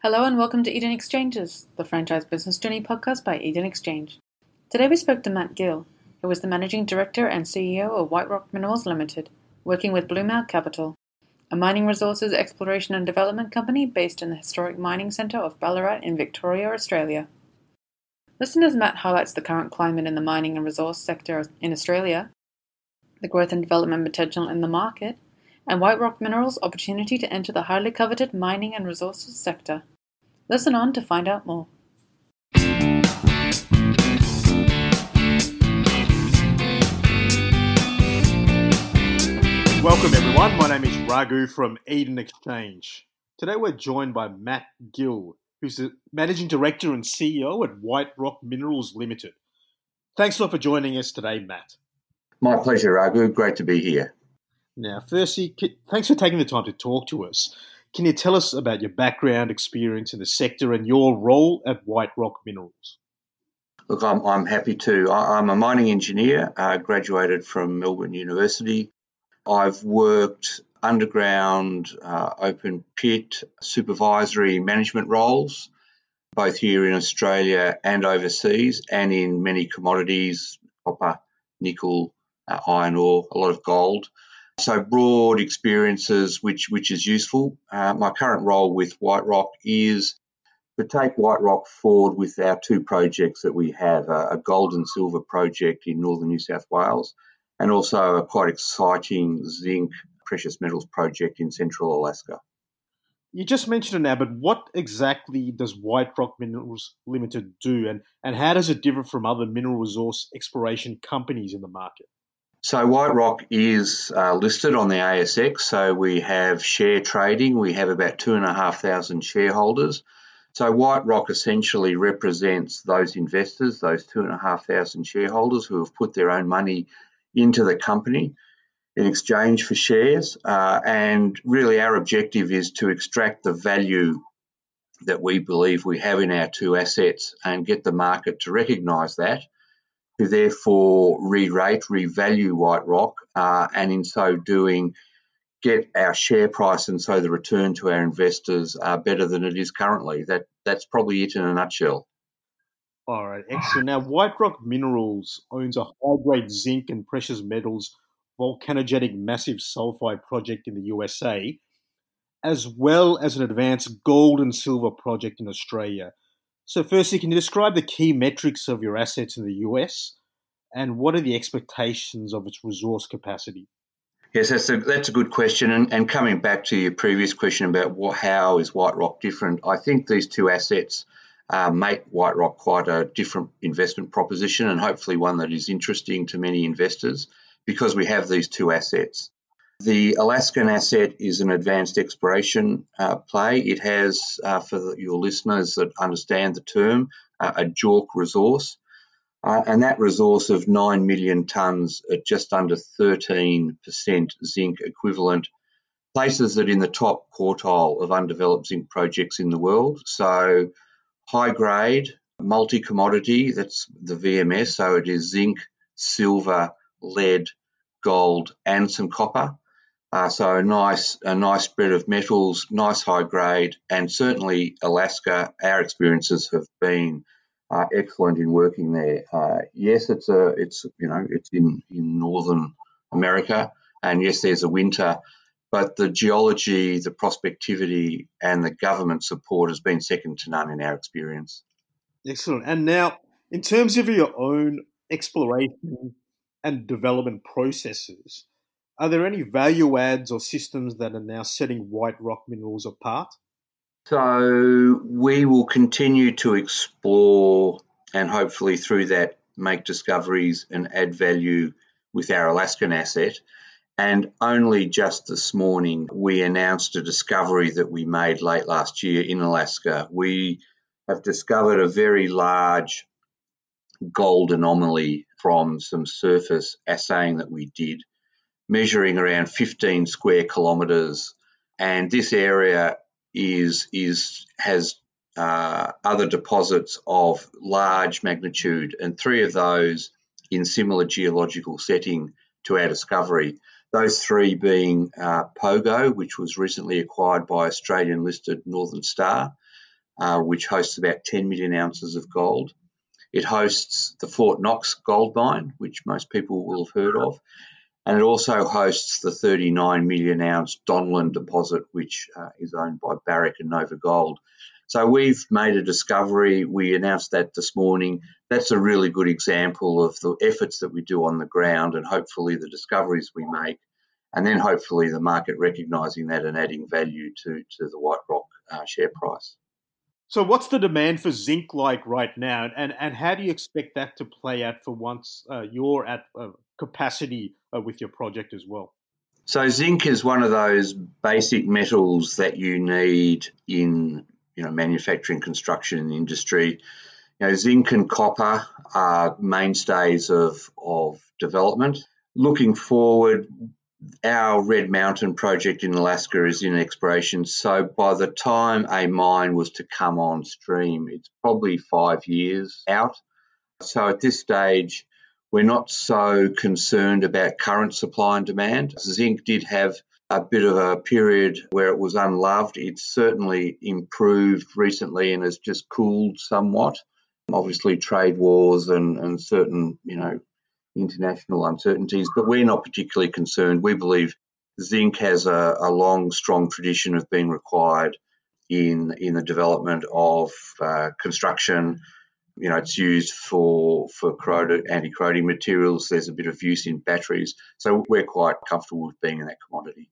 Hello and welcome to Eden Exchanges, the franchise business journey podcast by Eden Exchange. Today we spoke to Matt Gill, who is the managing director and CEO of White Rock Minerals Limited, working with Blue Bluemount Capital, a mining resources exploration and development company based in the historic mining centre of Ballarat in Victoria, Australia. Listen as Matt highlights the current climate in the mining and resource sector in Australia, the growth and development potential in the market, and White Rock Minerals' opportunity to enter the highly coveted mining and resources sector. Listen on to find out more. Welcome, everyone. My name is Raghu from Eden Exchange. Today, we're joined by Matt Gill, who's the Managing Director and CEO at White Rock Minerals Limited. Thanks a lot for joining us today, Matt. My pleasure, Raghu. Great to be here. Now, firstly, thanks for taking the time to talk to us. Can you tell us about your background, experience in the sector, and your role at White Rock Minerals? Look, I'm, I'm happy to. I'm a mining engineer, uh, graduated from Melbourne University. I've worked underground, uh, open pit, supervisory management roles, both here in Australia and overseas, and in many commodities copper, nickel, uh, iron ore, a lot of gold. So broad experiences, which which is useful. Uh, my current role with White Rock is to take White Rock forward with our two projects that we have: a, a gold and silver project in northern New South Wales, and also a quite exciting zinc precious metals project in central Alaska. You just mentioned now, but what exactly does White Rock Minerals Limited do, and, and how does it differ from other mineral resource exploration companies in the market? So White Rock is uh, listed on the ASX. So we have share trading. We have about two and a half thousand shareholders. So White Rock essentially represents those investors, those two and a half thousand shareholders who have put their own money into the company in exchange for shares. Uh, and really, our objective is to extract the value that we believe we have in our two assets and get the market to recognise that to therefore re-rate, revalue White Rock, uh, and in so doing, get our share price and so the return to our investors are better than it is currently. That that's probably it in a nutshell. All right, excellent. Now, White Rock Minerals owns a high-grade zinc and precious metals volcanogenic massive sulfide project in the USA, as well as an advanced gold and silver project in Australia. So, firstly, can you describe the key metrics of your assets in the US and what are the expectations of its resource capacity? Yes, that's a, that's a good question. And, and coming back to your previous question about what, how is White Rock different, I think these two assets uh, make White Rock quite a different investment proposition and hopefully one that is interesting to many investors because we have these two assets. The Alaskan asset is an advanced exploration uh, play. It has, uh, for your listeners that understand the term, uh, a JORC resource. Uh, and that resource of 9 million tonnes at just under 13% zinc equivalent places it in the top quartile of undeveloped zinc projects in the world. So, high grade, multi commodity, that's the VMS. So, it is zinc, silver, lead, gold, and some copper. Uh, so a nice, a nice spread of metals, nice high grade, and certainly Alaska. Our experiences have been uh, excellent in working there. Uh, yes, it's a, it's you know, it's in in northern America, and yes, there's a winter, but the geology, the prospectivity, and the government support has been second to none in our experience. Excellent. And now, in terms of your own exploration and development processes are there any value adds or systems that are now setting White Rock Minerals apart? So we will continue to explore and hopefully through that make discoveries and add value with our Alaskan asset. And only just this morning, we announced a discovery that we made late last year in Alaska. We have discovered a very large gold anomaly from some surface assaying that we did measuring around 15 square kilometres, and this area is is has uh, other deposits of large magnitude, and three of those in similar geological setting to our discovery. Those three being uh, Pogo, which was recently acquired by Australian listed Northern Star, uh, which hosts about 10 million ounces of gold. It hosts the Fort Knox gold mine, which most people will have heard of. And it also hosts the 39 million ounce Donlin deposit, which uh, is owned by Barrick and NovaGold. So we've made a discovery. We announced that this morning. That's a really good example of the efforts that we do on the ground and hopefully the discoveries we make. And then hopefully the market recognizing that and adding value to, to the White Rock uh, share price. So, what's the demand for zinc like right now, and and how do you expect that to play out for once uh, you're at uh, capacity uh, with your project as well? So, zinc is one of those basic metals that you need in you know manufacturing, construction, industry. You know, zinc and copper are mainstays of of development. Looking forward, our Red Mountain project in Alaska is in exploration. So by the time a mine was to come on stream, it's probably five years out. So at this stage, we're not so concerned about current supply and demand. Zinc did have a bit of a period where it was unloved. It's certainly improved recently and has just cooled somewhat. Obviously, trade wars and, and certain, you know, international uncertainties, but we're not particularly concerned. We believe zinc has a, a long, strong tradition of being required in in the development of uh, construction. You know, it's used for for anti corroding materials. There's a bit of use in batteries, so we're quite comfortable with being in that commodity.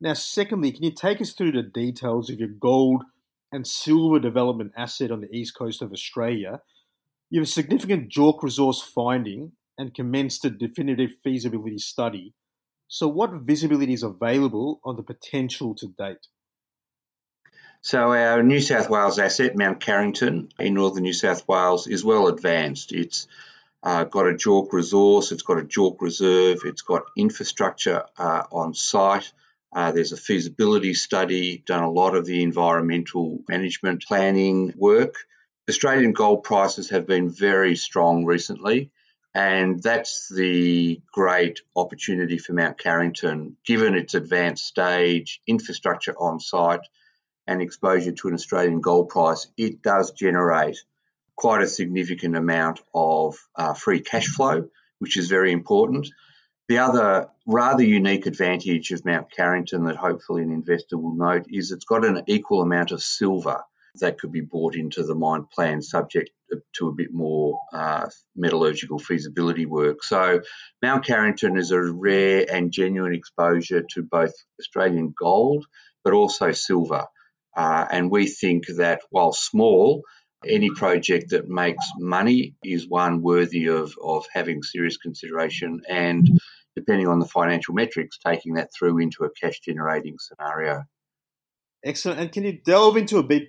Now, secondly, can you take us through the details of your gold and silver development asset on the east coast of Australia? You have a significant JORC resource finding and commenced a definitive feasibility study. So, what visibility is available on the potential to date? So, our New South Wales asset, Mount Carrington in northern New South Wales, is well advanced. It's uh, got a JORC resource, it's got a JORC reserve, it's got infrastructure uh, on site. Uh, there's a feasibility study, done a lot of the environmental management planning work. Australian gold prices have been very strong recently. And that's the great opportunity for Mount Carrington, given its advanced stage, infrastructure on site, and exposure to an Australian gold price. It does generate quite a significant amount of uh, free cash flow, which is very important. The other rather unique advantage of Mount Carrington that hopefully an investor will note is it's got an equal amount of silver that could be brought into the mine plan subject to a bit more uh, metallurgical feasibility work. So Mount Carrington is a rare and genuine exposure to both Australian gold but also silver. Uh, and we think that while small, any project that makes money is one worthy of, of having serious consideration and depending on the financial metrics, taking that through into a cash generating scenario. Excellent. And can you delve into a bit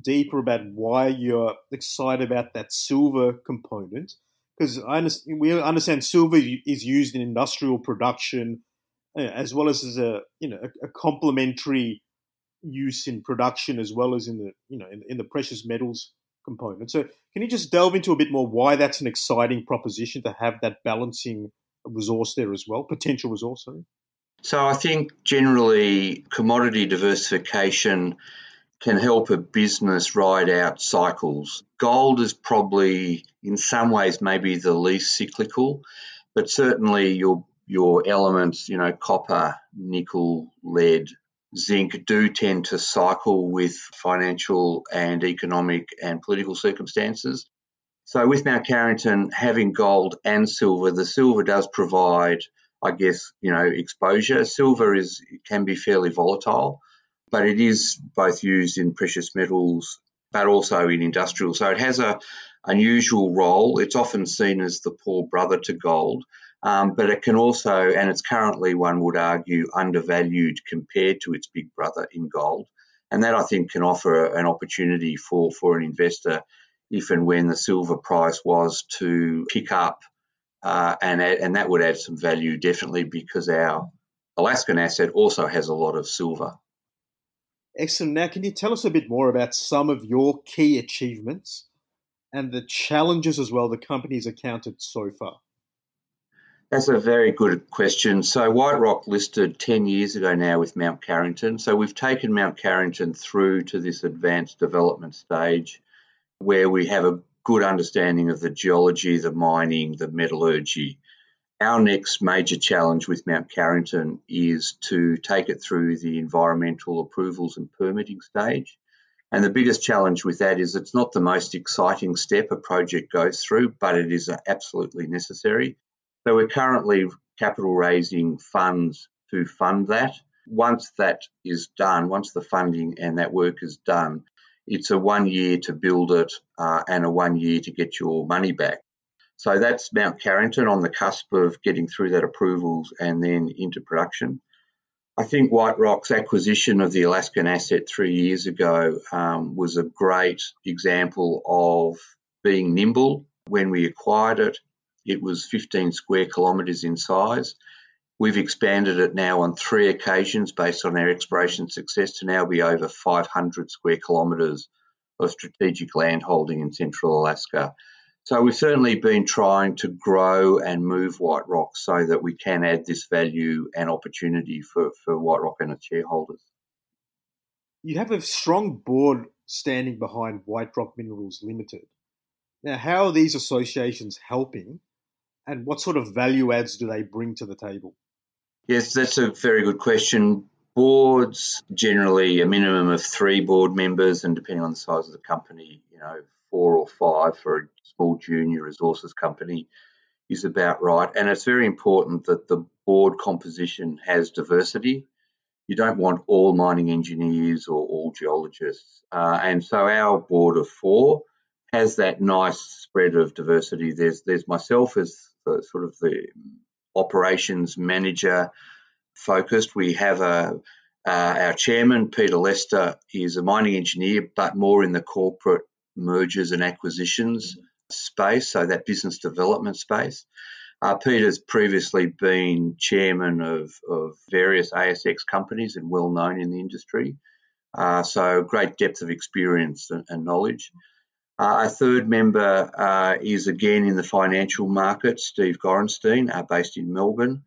deeper about why you're excited about that silver component because we understand silver is used in industrial production uh, as well as as a you know a, a, complementary use in production as well as in the you know in, in, the precious metals component. So can you just delve into a bit more why that's an exciting proposition to have that balancing resource there as well, potential resource? Sorry. So I think generally commodity diversification can help a business ride out cycles. Gold is probably, in some ways, maybe the least cyclical, but certainly your your elements, you know, copper, nickel, lead, zinc, do tend to cycle with financial and economic and political circumstances. So with Mount Carrington having gold and silver, the silver does provide, I guess, you know, exposure. Silver is can be fairly volatile but it is both used in precious metals but also in industrial. So it has a unusual role. It's often seen as the poor brother to gold, um, but it can also, and it's currently, one would argue, undervalued compared to its big brother in gold. And that I think can offer an opportunity for, for an investor if and when the silver price was to pick up. Uh, and, and that would add some value definitely because our Alaskan asset also has a lot of silver. Excellent. Now, can you tell us a bit more about some of your key achievements and the challenges as well the company has encountered so far? That's a very good question. So, White Rock listed 10 years ago now with Mount Carrington. So, we've taken Mount Carrington through to this advanced development stage where we have a good understanding of the geology, the mining, the metallurgy. Our next major challenge with Mount Carrington is to take it through the environmental approvals and permitting stage. And the biggest challenge with that is it's not the most exciting step a project goes through, but it is absolutely necessary. So we're currently capital raising funds to fund that. Once that is done, once the funding and that work is done, it's a one year to build it uh, and a one year to get your money back. So that's Mount Carrington on the cusp of getting through that approvals and then into production. I think White Rock's acquisition of the Alaskan asset three years ago um, was a great example of being nimble when we acquired it it was 15 square kilometres in size. We've expanded it now on three occasions based on our exploration success to now be over 500 square kilometres of strategic land holding in central Alaska. So we've certainly been trying to grow and move White Rock so that we can add this value and opportunity for, for White Rock and its shareholders. You have a strong board standing behind White Rock Minerals Limited. Now, how are these associations helping and what sort of value adds do they bring to the table? Yes, that's a very good question. Boards generally a minimum of three board members, and depending on the size of the company, you know, four or five for a small junior resources company is about right. And it's very important that the board composition has diversity. You don't want all mining engineers or all geologists. Uh, and so our board of four has that nice spread of diversity. There's there's myself as the sort of the operations manager focused. We have a uh, our chairman Peter Lester is a mining engineer, but more in the corporate mergers and acquisitions space, so that business development space. Uh, Peter's previously been chairman of, of various ASX companies and well known in the industry. Uh, so great depth of experience and, and knowledge. Uh, a third member uh, is again in the financial market, Steve Gorenstein, uh, based in Melbourne.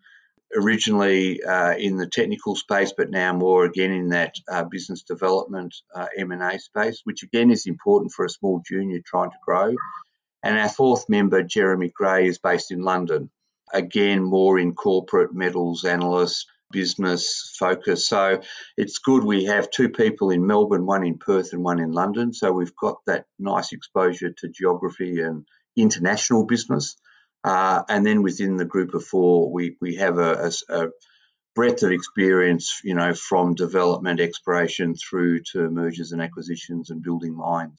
Originally uh, in the technical space, but now more again in that uh, business development uh, M&A space, which again is important for a small junior trying to grow. And our fourth member, Jeremy Gray, is based in London. Again, more in corporate metals analyst, business focus. So it's good we have two people in Melbourne, one in Perth and one in London. So we've got that nice exposure to geography and international business. Uh, and then within the group of four, we, we have a, a, a breadth of experience, you know, from development, exploration through to mergers and acquisitions and building mines.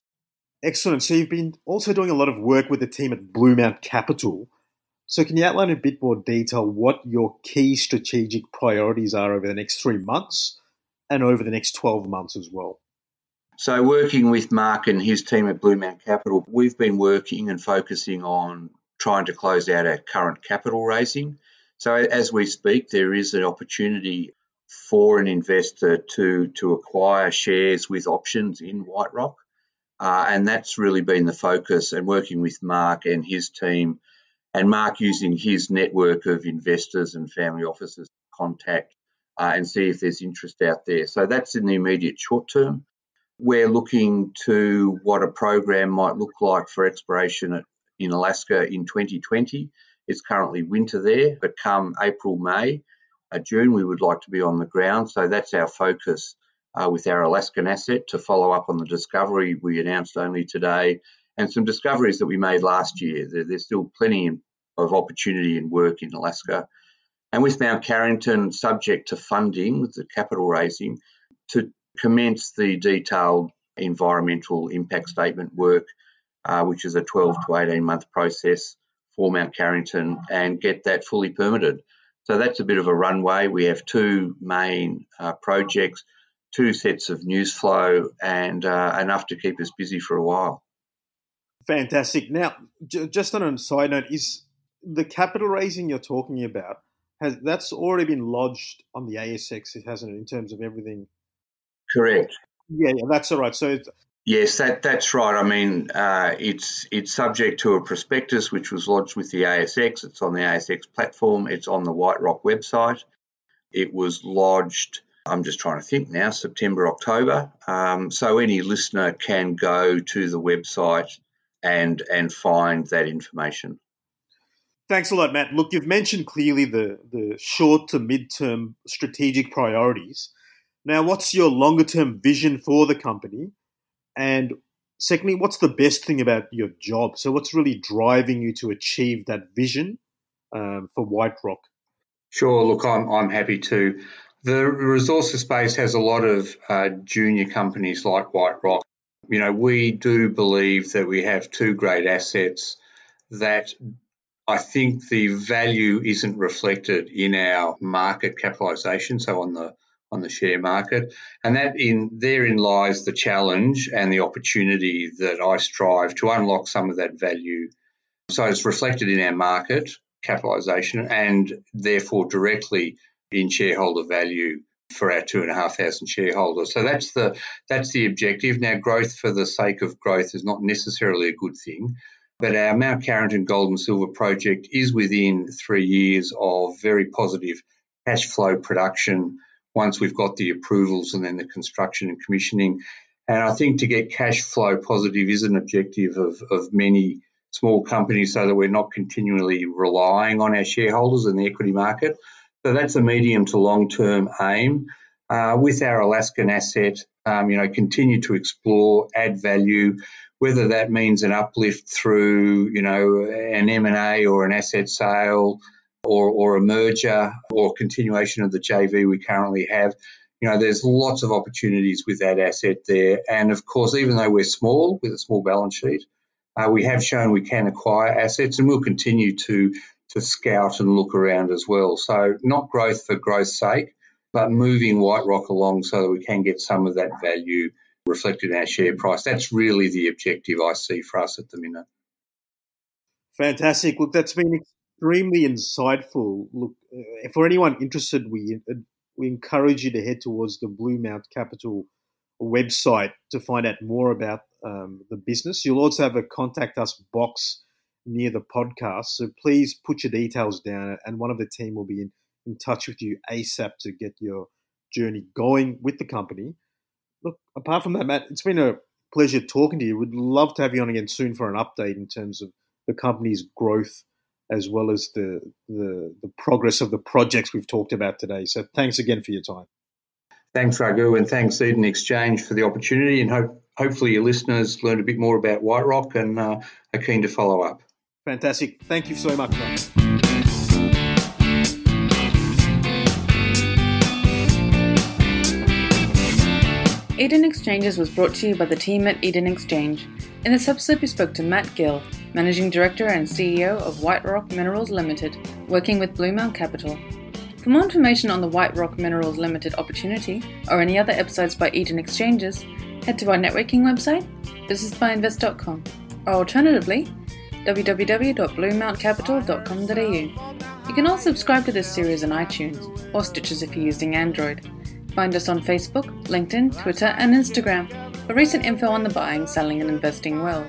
Excellent. So you've been also doing a lot of work with the team at Bluemount Capital. So, can you outline in a bit more detail what your key strategic priorities are over the next three months and over the next 12 months as well? So, working with Mark and his team at Bluemount Capital, we've been working and focusing on trying to close out our current capital raising. So, as we speak, there is an opportunity for an investor to, to acquire shares with options in White Rock. Uh, and that's really been the focus and working with Mark and his team and Mark using his network of investors and family offices to contact uh, and see if there's interest out there. So that's in the immediate short term. We're looking to what a program might look like for exploration in Alaska in 2020. It's currently winter there, but come April, May, uh, June, we would like to be on the ground. So that's our focus uh, with our Alaskan asset to follow up on the discovery we announced only today and some discoveries that we made last year. There, there's still plenty of opportunity and work in Alaska. And with Mount Carrington, subject to funding, with the capital raising, to commence the detailed environmental impact statement work, uh, which is a 12 to 18 month process for Mount Carrington, and get that fully permitted. So that's a bit of a runway. We have two main uh, projects, two sets of news flow, and uh, enough to keep us busy for a while. Fantastic. Now, j- just on a side note, is the capital raising you're talking about has that's already been lodged on the ASX, it hasn't it, in terms of everything? Correct. Yeah, yeah, that's all right. So Yes, that, that's right. I mean, uh, it's it's subject to a prospectus which was lodged with the ASX. It's on the ASX platform. It's on the White Rock website. It was lodged. I'm just trying to think now. September, October. Um, so any listener can go to the website and and find that information. Thanks a lot, Matt. Look, you've mentioned clearly the the short to mid term strategic priorities. Now, what's your longer term vision for the company? And secondly, what's the best thing about your job? So, what's really driving you to achieve that vision um, for White Rock? Sure. Look, I'm, I'm happy to. The resources space has a lot of uh, junior companies like White Rock. You know, we do believe that we have two great assets that I think the value isn't reflected in our market capitalisation. So on the on the share market. And that in therein lies the challenge and the opportunity that I strive to unlock some of that value. So it's reflected in our market capitalisation and therefore directly in shareholder value for our two and a half thousand shareholders. So that's the that's the objective. Now, growth for the sake of growth is not necessarily a good thing, but our Mount Carrington Gold and Silver project is within three years of very positive cash flow production once we've got the approvals and then the construction and commissioning. And I think to get cash flow positive is an objective of, of many small companies so that we're not continually relying on our shareholders and the equity market. So that's a medium to long term aim. Uh, with our Alaskan asset, um, you know, continue to explore, add value, whether that means an uplift through, you know, an M&A or an asset sale, or, or a merger or continuation of the JV we currently have. You know, there's lots of opportunities with that asset there. And of course, even though we're small with a small balance sheet, uh, we have shown we can acquire assets and we'll continue to, to scout and look around as well. So, not growth for growth's sake, but moving White Rock along so that we can get some of that value reflected in our share price. That's really the objective I see for us at the minute. Fantastic. Look, that's been extremely insightful. Look, uh, for anyone interested, we uh, we encourage you to head towards the Blue Mount Capital website to find out more about um, the business. You'll also have a contact us box near the podcast, so please put your details down, and one of the team will be in, in touch with you ASAP to get your journey going with the company. Look, apart from that, Matt, it's been a pleasure talking to you. We'd love to have you on again soon for an update in terms of the company's growth as well as the, the, the progress of the projects we've talked about today. So thanks again for your time. Thanks, Raghu, and thanks Eden Exchange for the opportunity. And hope hopefully your listeners learned a bit more about White Rock and uh, are keen to follow up. Fantastic. Thank you so much. Mate. Eden Exchanges was brought to you by the team at Eden Exchange. In this episode, we spoke to Matt Gill, Managing Director and CEO of White Rock Minerals Limited, working with Blue Mount Capital. For more information on the White Rock Minerals Limited opportunity or any other episodes by Eden Exchanges, head to our networking website, businessbyinvest.com, or alternatively, www.bluemountcapital.com.au. You can also subscribe to this series on iTunes or Stitcher if you're using Android. Find us on Facebook, LinkedIn, Twitter, and Instagram for recent info on the buying, selling, and investing world.